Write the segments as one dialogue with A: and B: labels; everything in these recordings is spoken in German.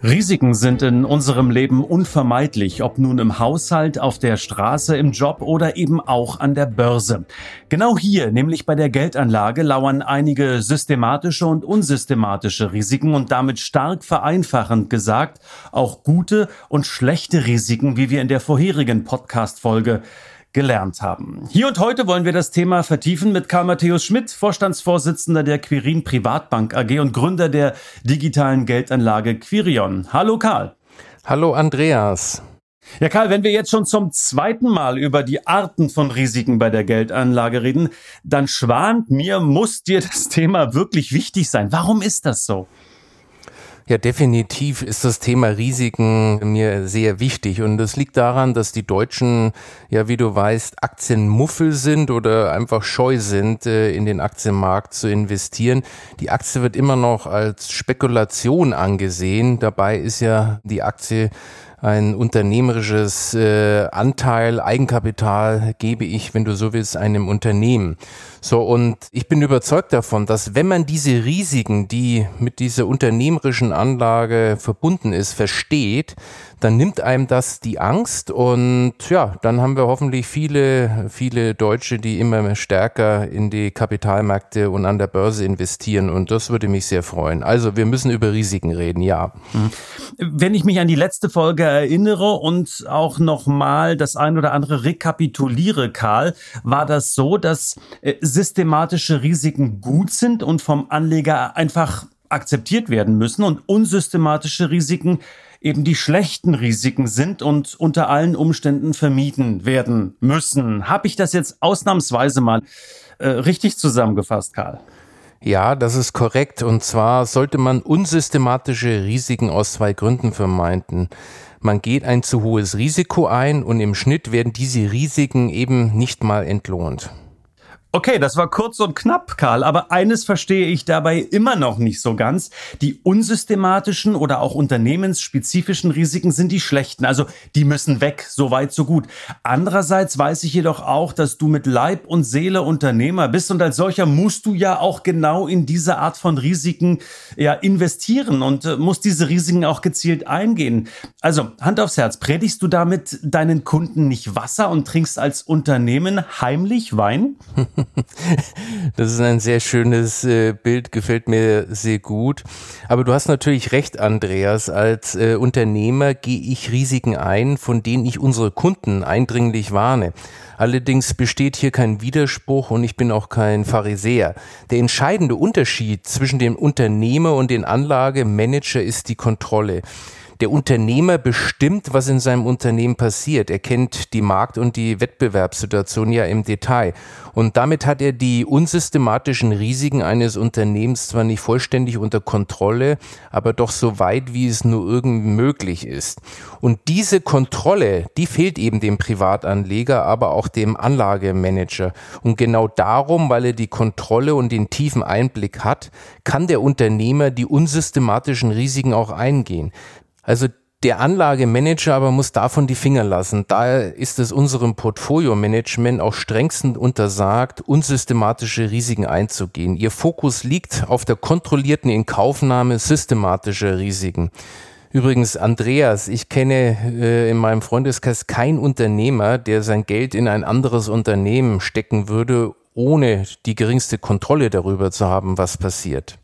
A: Risiken sind in unserem Leben unvermeidlich, ob nun im Haushalt, auf der Straße, im Job oder eben auch an der Börse. Genau hier, nämlich bei der Geldanlage, lauern einige systematische und unsystematische Risiken und damit stark vereinfachend gesagt auch gute und schlechte Risiken, wie wir in der vorherigen Podcast-Folge gelernt haben. Hier und heute wollen wir das Thema vertiefen mit Karl Matthäus Schmidt, Vorstandsvorsitzender der Quirin Privatbank AG und Gründer der digitalen Geldanlage Quirion. Hallo Karl.
B: Hallo Andreas.
A: Ja, Karl, wenn wir jetzt schon zum zweiten Mal über die Arten von Risiken bei der Geldanlage reden, dann schwant mir, muss dir das Thema wirklich wichtig sein. Warum ist das so?
B: Ja, definitiv ist das Thema Risiken mir sehr wichtig. Und das liegt daran, dass die Deutschen, ja, wie du weißt, Aktienmuffel sind oder einfach scheu sind, äh, in den Aktienmarkt zu investieren. Die Aktie wird immer noch als Spekulation angesehen. Dabei ist ja die Aktie ein unternehmerisches äh, Anteil, Eigenkapital gebe ich, wenn du so willst, einem Unternehmen. So, und ich bin überzeugt davon, dass wenn man diese Risiken, die mit dieser unternehmerischen Anlage verbunden ist, versteht, dann nimmt einem das die Angst und ja, dann haben wir hoffentlich viele, viele Deutsche, die immer stärker in die Kapitalmärkte und an der Börse investieren und das würde mich sehr freuen. Also wir müssen über Risiken reden, ja.
A: Mhm. Wenn ich mich an die letzte Folge erinnere und auch nochmal das ein oder andere rekapituliere, Karl, war das so, dass äh, systematische Risiken gut sind und vom Anleger einfach akzeptiert werden müssen und unsystematische Risiken eben die schlechten Risiken sind und unter allen Umständen vermieden werden müssen. Habe ich das jetzt ausnahmsweise mal äh, richtig zusammengefasst, Karl?
B: Ja, das ist korrekt. Und zwar sollte man unsystematische Risiken aus zwei Gründen vermeiden. Man geht ein zu hohes Risiko ein und im Schnitt werden diese Risiken eben nicht mal entlohnt.
A: Okay, das war kurz und knapp, Karl, aber eines verstehe ich dabei immer noch nicht so ganz. Die unsystematischen oder auch unternehmensspezifischen Risiken sind die schlechten, also die müssen weg, so weit, so gut. Andererseits weiß ich jedoch auch, dass du mit Leib und Seele Unternehmer bist und als solcher musst du ja auch genau in diese Art von Risiken ja investieren und äh, musst diese Risiken auch gezielt eingehen. Also, Hand aufs Herz, predigst du damit deinen Kunden nicht Wasser und trinkst als Unternehmen heimlich Wein?
B: Das ist ein sehr schönes äh, Bild, gefällt mir sehr gut. Aber du hast natürlich recht, Andreas. Als äh, Unternehmer gehe ich Risiken ein, von denen ich unsere Kunden eindringlich warne. Allerdings besteht hier kein Widerspruch und ich bin auch kein Pharisäer. Der entscheidende Unterschied zwischen dem Unternehmer und dem Anlagemanager ist die Kontrolle. Der Unternehmer bestimmt, was in seinem Unternehmen passiert. Er kennt die Markt- und die Wettbewerbssituation ja im Detail. Und damit hat er die unsystematischen Risiken eines Unternehmens zwar nicht vollständig unter Kontrolle, aber doch so weit, wie es nur irgend möglich ist. Und diese Kontrolle, die fehlt eben dem Privatanleger, aber auch dem Anlagemanager. Und genau darum, weil er die Kontrolle und den tiefen Einblick hat, kann der Unternehmer die unsystematischen Risiken auch eingehen. Also der Anlagemanager aber muss davon die Finger lassen. Daher ist es unserem Portfolio-Management auch strengstens untersagt, unsystematische Risiken einzugehen. Ihr Fokus liegt auf der kontrollierten Inkaufnahme systematischer Risiken. Übrigens, Andreas, ich kenne äh, in meinem Freundeskreis keinen Unternehmer, der sein Geld in ein anderes Unternehmen stecken würde, ohne die geringste Kontrolle darüber zu haben, was passiert.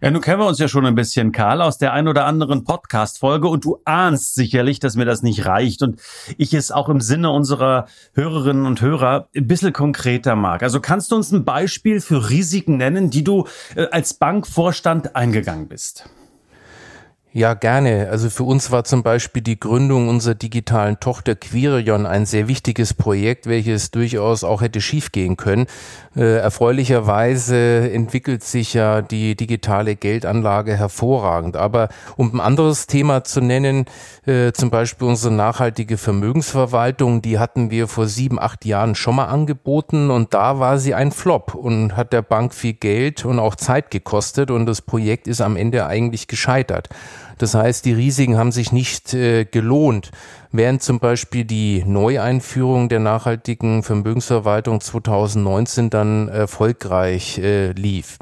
A: Ja, nun kennen wir uns ja schon ein bisschen, Karl, aus der ein oder anderen Podcast-Folge und du ahnst sicherlich, dass mir das nicht reicht und ich es auch im Sinne unserer Hörerinnen und Hörer ein bisschen konkreter mag. Also kannst du uns ein Beispiel für Risiken nennen, die du äh, als Bankvorstand eingegangen bist?
B: Ja, gerne. Also für uns war zum Beispiel die Gründung unserer digitalen Tochter Quirion ein sehr wichtiges Projekt, welches durchaus auch hätte schiefgehen können. Äh, erfreulicherweise entwickelt sich ja die digitale Geldanlage hervorragend. Aber um ein anderes Thema zu nennen, äh, zum Beispiel unsere nachhaltige Vermögensverwaltung, die hatten wir vor sieben, acht Jahren schon mal angeboten und da war sie ein Flop und hat der Bank viel Geld und auch Zeit gekostet und das Projekt ist am Ende eigentlich gescheitert. Das heißt, die Risiken haben sich nicht äh, gelohnt. Während zum Beispiel die Neueinführung der nachhaltigen Vermögensverwaltung 2019 dann erfolgreich äh, lief.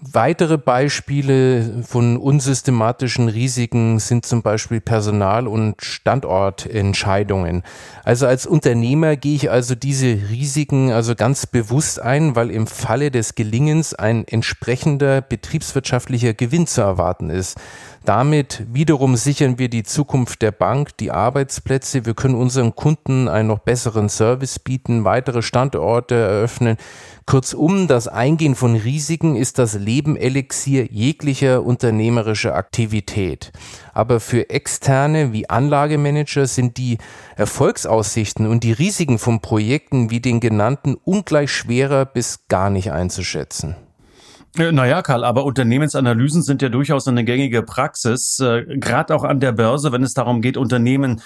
B: Weitere Beispiele von unsystematischen Risiken sind zum Beispiel Personal- und Standortentscheidungen. Also als Unternehmer gehe ich also diese Risiken also ganz bewusst ein, weil im Falle des Gelingens ein entsprechender betriebswirtschaftlicher Gewinn zu erwarten ist. Damit wiederum sichern wir die Zukunft der Bank, die Arbeitsplätze. Wir können unseren Kunden einen noch besseren Service bieten, weitere Standorte eröffnen. Kurzum, das Eingehen von Risiken ist das Leben-Elixier jeglicher unternehmerischer Aktivität. Aber für Externe wie Anlagemanager sind die Erfolgsaussichten und die Risiken von Projekten wie den genannten ungleich schwerer bis gar nicht einzuschätzen.
A: Äh, naja, Karl, aber Unternehmensanalysen sind ja durchaus eine gängige Praxis, äh, gerade auch an der Börse, wenn es darum geht, Unternehmen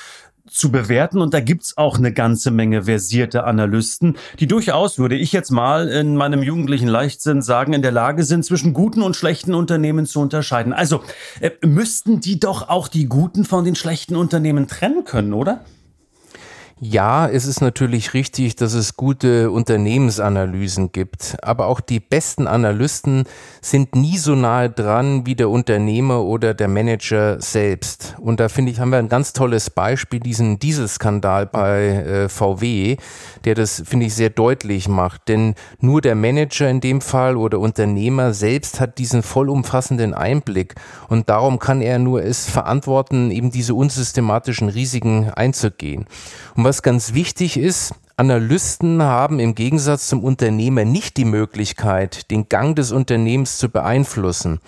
A: zu bewerten. Und da gibt's auch eine ganze Menge versierte Analysten, die durchaus, würde ich jetzt mal in meinem jugendlichen Leichtsinn sagen, in der Lage sind, zwischen guten und schlechten Unternehmen zu unterscheiden. Also äh, müssten die doch auch die guten von den schlechten Unternehmen trennen können, oder?
B: Ja, es ist natürlich richtig, dass es gute Unternehmensanalysen gibt, aber auch die besten Analysten sind nie so nahe dran wie der Unternehmer oder der Manager selbst. Und da finde ich, haben wir ein ganz tolles Beispiel, diesen Dieselskandal bei äh, VW, der das, finde ich, sehr deutlich macht. Denn nur der Manager in dem Fall oder Unternehmer selbst hat diesen vollumfassenden Einblick und darum kann er nur es verantworten, eben diese unsystematischen Risiken einzugehen. Und was ganz wichtig ist, Analysten haben im Gegensatz zum Unternehmer nicht die Möglichkeit, den Gang des Unternehmens zu beeinflussen.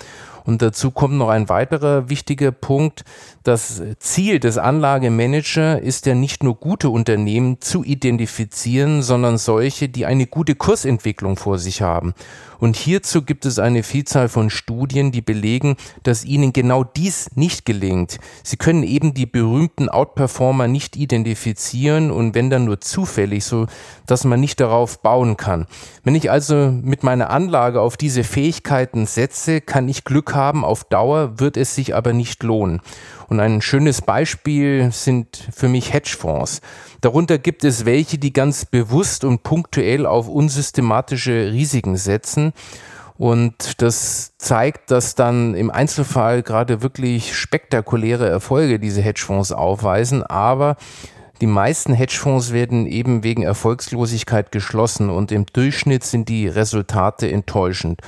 B: Und dazu kommt noch ein weiterer wichtiger Punkt. Das Ziel des Anlagemanager ist ja nicht nur gute Unternehmen zu identifizieren, sondern solche, die eine gute Kursentwicklung vor sich haben. Und hierzu gibt es eine Vielzahl von Studien, die belegen, dass ihnen genau dies nicht gelingt. Sie können eben die berühmten Outperformer nicht identifizieren und wenn dann nur zufällig, so dass man nicht darauf bauen kann. Wenn ich also mit meiner Anlage auf diese Fähigkeiten setze, kann ich Glück haben, auf Dauer wird es sich aber nicht lohnen. Und ein schönes Beispiel sind für mich Hedgefonds. Darunter gibt es welche, die ganz bewusst und punktuell auf unsystematische Risiken setzen. Und das zeigt, dass dann im Einzelfall gerade wirklich spektakuläre Erfolge diese Hedgefonds aufweisen. Aber die meisten Hedgefonds werden eben wegen Erfolgslosigkeit geschlossen und im Durchschnitt sind die Resultate enttäuschend.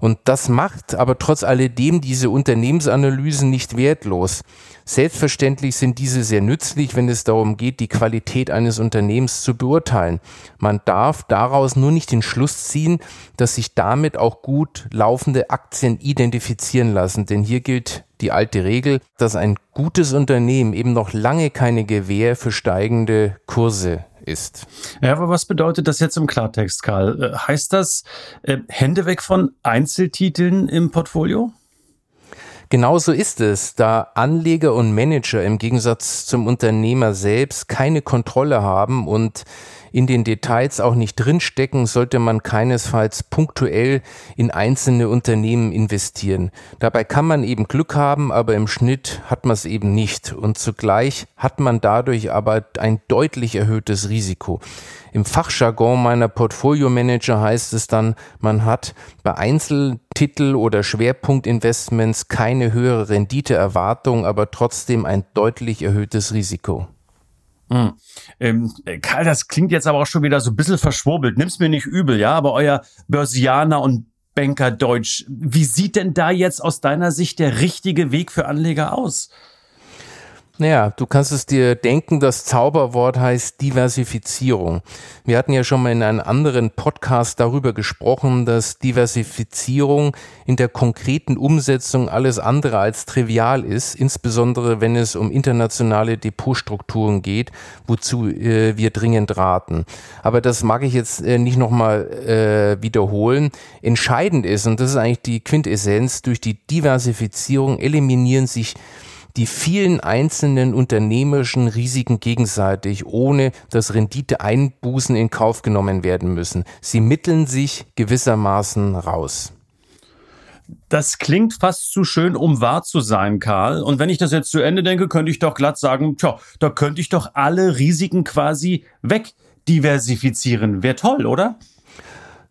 B: Und das macht aber trotz alledem diese Unternehmensanalysen nicht wertlos. Selbstverständlich sind diese sehr nützlich, wenn es darum geht, die Qualität eines Unternehmens zu beurteilen. Man darf daraus nur nicht den Schluss ziehen, dass sich damit auch gut laufende Aktien identifizieren lassen, denn hier gilt die alte Regel, dass ein gutes Unternehmen eben noch lange keine Gewähr für steigende Kurse ist.
A: Ja, aber was bedeutet das jetzt im Klartext, Karl? Äh, heißt das äh, Hände weg von Einzeltiteln im Portfolio?
B: Genauso ist es, da Anleger und Manager im Gegensatz zum Unternehmer selbst keine Kontrolle haben und in den Details auch nicht drinstecken, sollte man keinesfalls punktuell in einzelne Unternehmen investieren. Dabei kann man eben Glück haben, aber im Schnitt hat man es eben nicht. Und zugleich hat man dadurch aber ein deutlich erhöhtes Risiko. Im Fachjargon meiner Portfolio-Manager heißt es dann, man hat bei Einzeltitel oder Schwerpunktinvestments keine höhere Renditeerwartung, aber trotzdem ein deutlich erhöhtes Risiko.
A: Hm. Ähm, Karl, das klingt jetzt aber auch schon wieder so ein bisschen verschwurbelt. Nimm's mir nicht übel, ja, aber euer Börsianer und Banker Deutsch, wie sieht denn da jetzt aus deiner Sicht der richtige Weg für Anleger aus?
B: Naja, du kannst es dir denken, das Zauberwort heißt Diversifizierung. Wir hatten ja schon mal in einem anderen Podcast darüber gesprochen, dass Diversifizierung in der konkreten Umsetzung alles andere als trivial ist, insbesondere wenn es um internationale Depotstrukturen geht, wozu äh, wir dringend raten. Aber das mag ich jetzt äh, nicht nochmal äh, wiederholen. Entscheidend ist, und das ist eigentlich die Quintessenz, durch die Diversifizierung eliminieren sich die vielen einzelnen unternehmerischen Risiken gegenseitig, ohne dass Renditeeinbußen in Kauf genommen werden müssen. Sie mitteln sich gewissermaßen raus.
A: Das klingt fast zu schön, um wahr zu sein, Karl. Und wenn ich das jetzt zu Ende denke, könnte ich doch glatt sagen, tja, da könnte ich doch alle Risiken quasi wegdiversifizieren. Wäre toll, oder?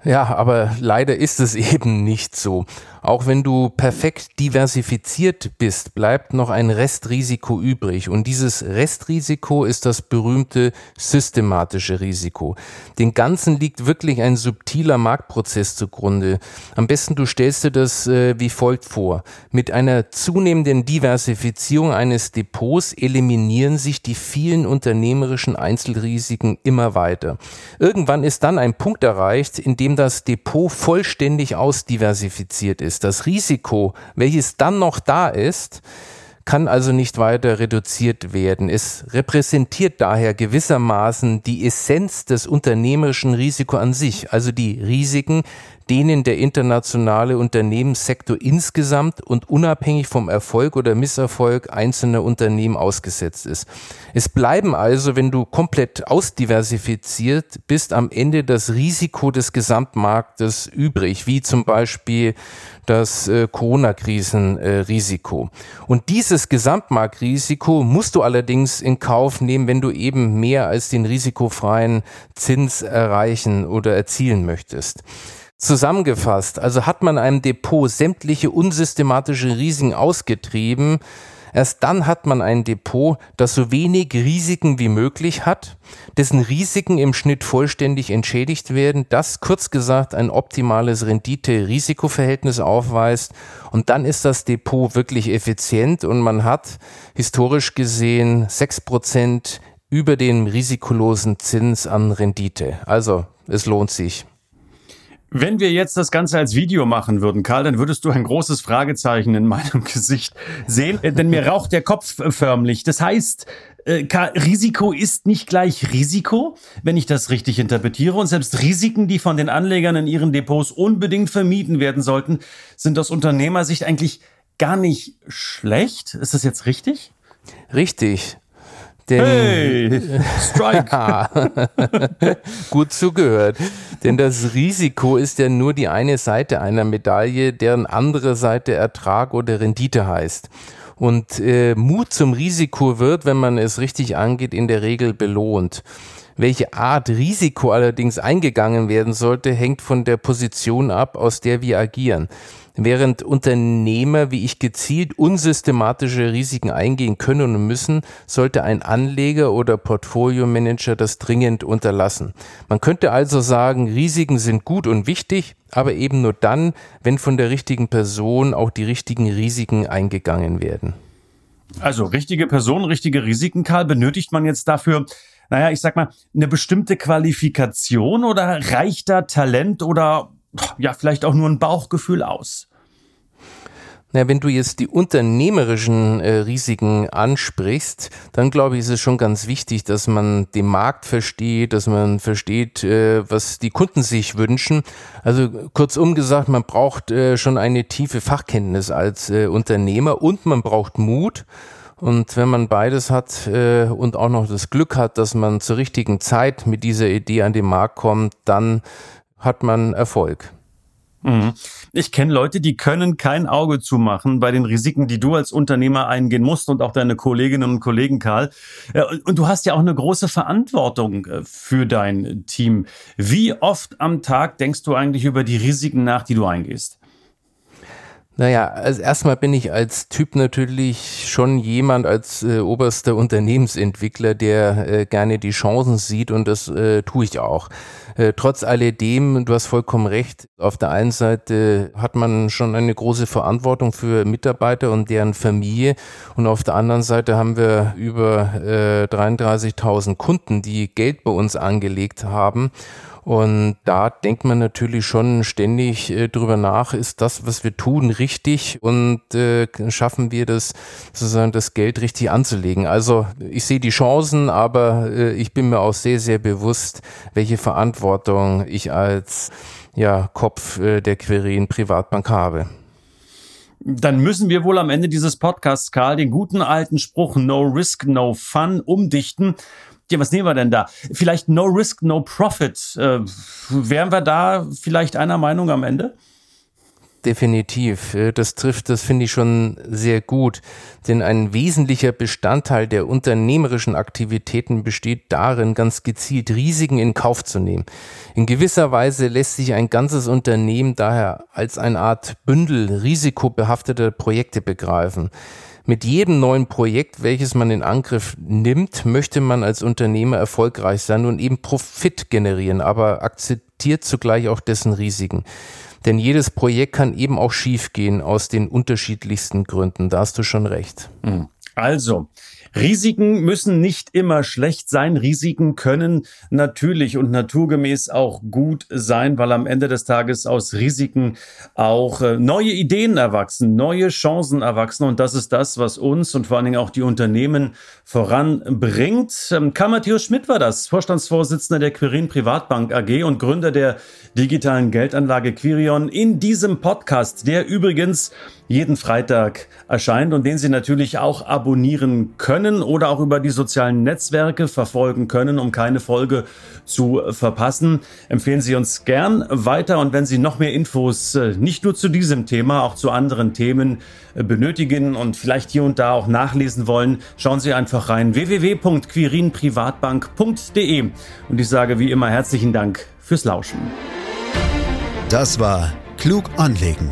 B: Ja, aber leider ist es eben nicht so. Auch wenn du perfekt diversifiziert bist, bleibt noch ein Restrisiko übrig. Und dieses Restrisiko ist das berühmte systematische Risiko. Den Ganzen liegt wirklich ein subtiler Marktprozess zugrunde. Am besten du stellst dir das äh, wie folgt vor. Mit einer zunehmenden Diversifizierung eines Depots eliminieren sich die vielen unternehmerischen Einzelrisiken immer weiter. Irgendwann ist dann ein Punkt erreicht, in dem das Depot vollständig ausdiversifiziert ist ist. Das Risiko, welches dann noch da ist, kann also nicht weiter reduziert werden. Es repräsentiert daher gewissermaßen die Essenz des unternehmerischen Risiko an sich, also die Risiken, denen der internationale Unternehmenssektor insgesamt und unabhängig vom Erfolg oder Misserfolg einzelner Unternehmen ausgesetzt ist. Es bleiben also, wenn du komplett ausdiversifiziert bist, am Ende das Risiko des Gesamtmarktes übrig, wie zum Beispiel das äh, Corona-Krisenrisiko. Und dieses Gesamtmarktrisiko musst du allerdings in Kauf nehmen, wenn du eben mehr als den risikofreien Zins erreichen oder erzielen möchtest. Zusammengefasst, also hat man einem Depot sämtliche unsystematische Risiken ausgetrieben, Erst dann hat man ein Depot, das so wenig Risiken wie möglich hat, dessen Risiken im Schnitt vollständig entschädigt werden, das kurz gesagt ein optimales Rendite-Risikoverhältnis aufweist und dann ist das Depot wirklich effizient und man hat historisch gesehen sechs Prozent über dem risikolosen Zins an Rendite. Also es lohnt sich.
A: Wenn wir jetzt das Ganze als Video machen würden, Karl, dann würdest du ein großes Fragezeichen in meinem Gesicht sehen, äh, denn mir raucht der Kopf äh, förmlich. Das heißt, äh, Risiko ist nicht gleich Risiko, wenn ich das richtig interpretiere. Und selbst Risiken, die von den Anlegern in ihren Depots unbedingt vermieden werden sollten, sind aus Unternehmersicht eigentlich gar nicht schlecht. Ist das jetzt richtig?
B: Richtig.
A: Denn hey, Strike.
B: Gut zugehört. Denn das Risiko ist ja nur die eine Seite einer Medaille, deren andere Seite Ertrag oder Rendite heißt. Und äh, Mut zum Risiko wird, wenn man es richtig angeht, in der Regel belohnt. Welche Art Risiko allerdings eingegangen werden sollte, hängt von der Position ab, aus der wir agieren. Während Unternehmer wie ich gezielt unsystematische Risiken eingehen können und müssen, sollte ein Anleger oder Portfolio-Manager das dringend unterlassen. Man könnte also sagen, Risiken sind gut und wichtig, aber eben nur dann, wenn von der richtigen Person auch die richtigen Risiken eingegangen werden.
A: Also richtige Person, richtige Risiken, Karl, benötigt man jetzt dafür naja, ich sag mal, eine bestimmte Qualifikation oder reicht da Talent oder ja, vielleicht auch nur ein Bauchgefühl aus?
B: Na, wenn du jetzt die unternehmerischen äh, Risiken ansprichst, dann glaube ich, ist es schon ganz wichtig, dass man den Markt versteht, dass man versteht, äh, was die Kunden sich wünschen. Also kurzum gesagt, man braucht äh, schon eine tiefe Fachkenntnis als äh, Unternehmer und man braucht Mut. Und wenn man beides hat äh, und auch noch das Glück hat, dass man zur richtigen Zeit mit dieser Idee an den Markt kommt, dann hat man Erfolg.
A: Mhm. Ich kenne Leute, die können kein Auge zumachen bei den Risiken, die du als Unternehmer eingehen musst und auch deine Kolleginnen und Kollegen, Karl. Äh, und du hast ja auch eine große Verantwortung äh, für dein Team. Wie oft am Tag denkst du eigentlich über die Risiken nach, die du eingehst?
B: Naja, also erstmal bin ich als Typ natürlich schon jemand als äh, oberster Unternehmensentwickler, der äh, gerne die Chancen sieht und das äh, tue ich auch. Äh, trotz alledem, du hast vollkommen recht, auf der einen Seite hat man schon eine große Verantwortung für Mitarbeiter und deren Familie und auf der anderen Seite haben wir über äh, 33.000 Kunden, die Geld bei uns angelegt haben und da denkt man natürlich schon ständig äh, drüber nach, ist das, was wir tun, richtig und äh, schaffen wir das, sozusagen das Geld richtig anzulegen. Also ich sehe die Chancen, aber äh, ich bin mir auch sehr, sehr bewusst, welche Verantwortung ich als ja, Kopf äh, der Querin Privatbank habe.
A: Dann müssen wir wohl am Ende dieses Podcasts, Karl, den guten alten Spruch No Risk, No Fun umdichten ja, was nehmen wir denn da? Vielleicht No Risk, No Profit. Äh, wären wir da vielleicht einer Meinung am Ende?
B: Definitiv. Äh, das trifft, das finde ich schon sehr gut. Denn ein wesentlicher Bestandteil der unternehmerischen Aktivitäten besteht darin, ganz gezielt Risiken in Kauf zu nehmen. In gewisser Weise lässt sich ein ganzes Unternehmen daher als eine Art Bündel risikobehafteter Projekte begreifen. Mit jedem neuen Projekt, welches man in Angriff nimmt, möchte man als Unternehmer erfolgreich sein und eben Profit generieren, aber akzeptiert zugleich auch dessen Risiken. Denn jedes Projekt kann eben auch schiefgehen aus den unterschiedlichsten Gründen. Da hast du schon recht.
A: Hm. Also, Risiken müssen nicht immer schlecht sein. Risiken können natürlich und naturgemäß auch gut sein, weil am Ende des Tages aus Risiken auch äh, neue Ideen erwachsen, neue Chancen erwachsen. Und das ist das, was uns und vor allen Dingen auch die Unternehmen voranbringt. Ähm, Karl Matthäus Schmidt war das, Vorstandsvorsitzender der Quirin Privatbank AG und Gründer der digitalen Geldanlage Quirion in diesem Podcast, der übrigens jeden Freitag erscheint und den Sie natürlich auch abonnieren können oder auch über die sozialen Netzwerke verfolgen können, um keine Folge zu verpassen. Empfehlen Sie uns gern weiter und wenn Sie noch mehr Infos äh, nicht nur zu diesem Thema, auch zu anderen Themen äh, benötigen und vielleicht hier und da auch nachlesen wollen, schauen Sie einfach rein www.quirinprivatbank.de und ich sage wie immer herzlichen Dank fürs Lauschen.
C: Das war Klug anlegen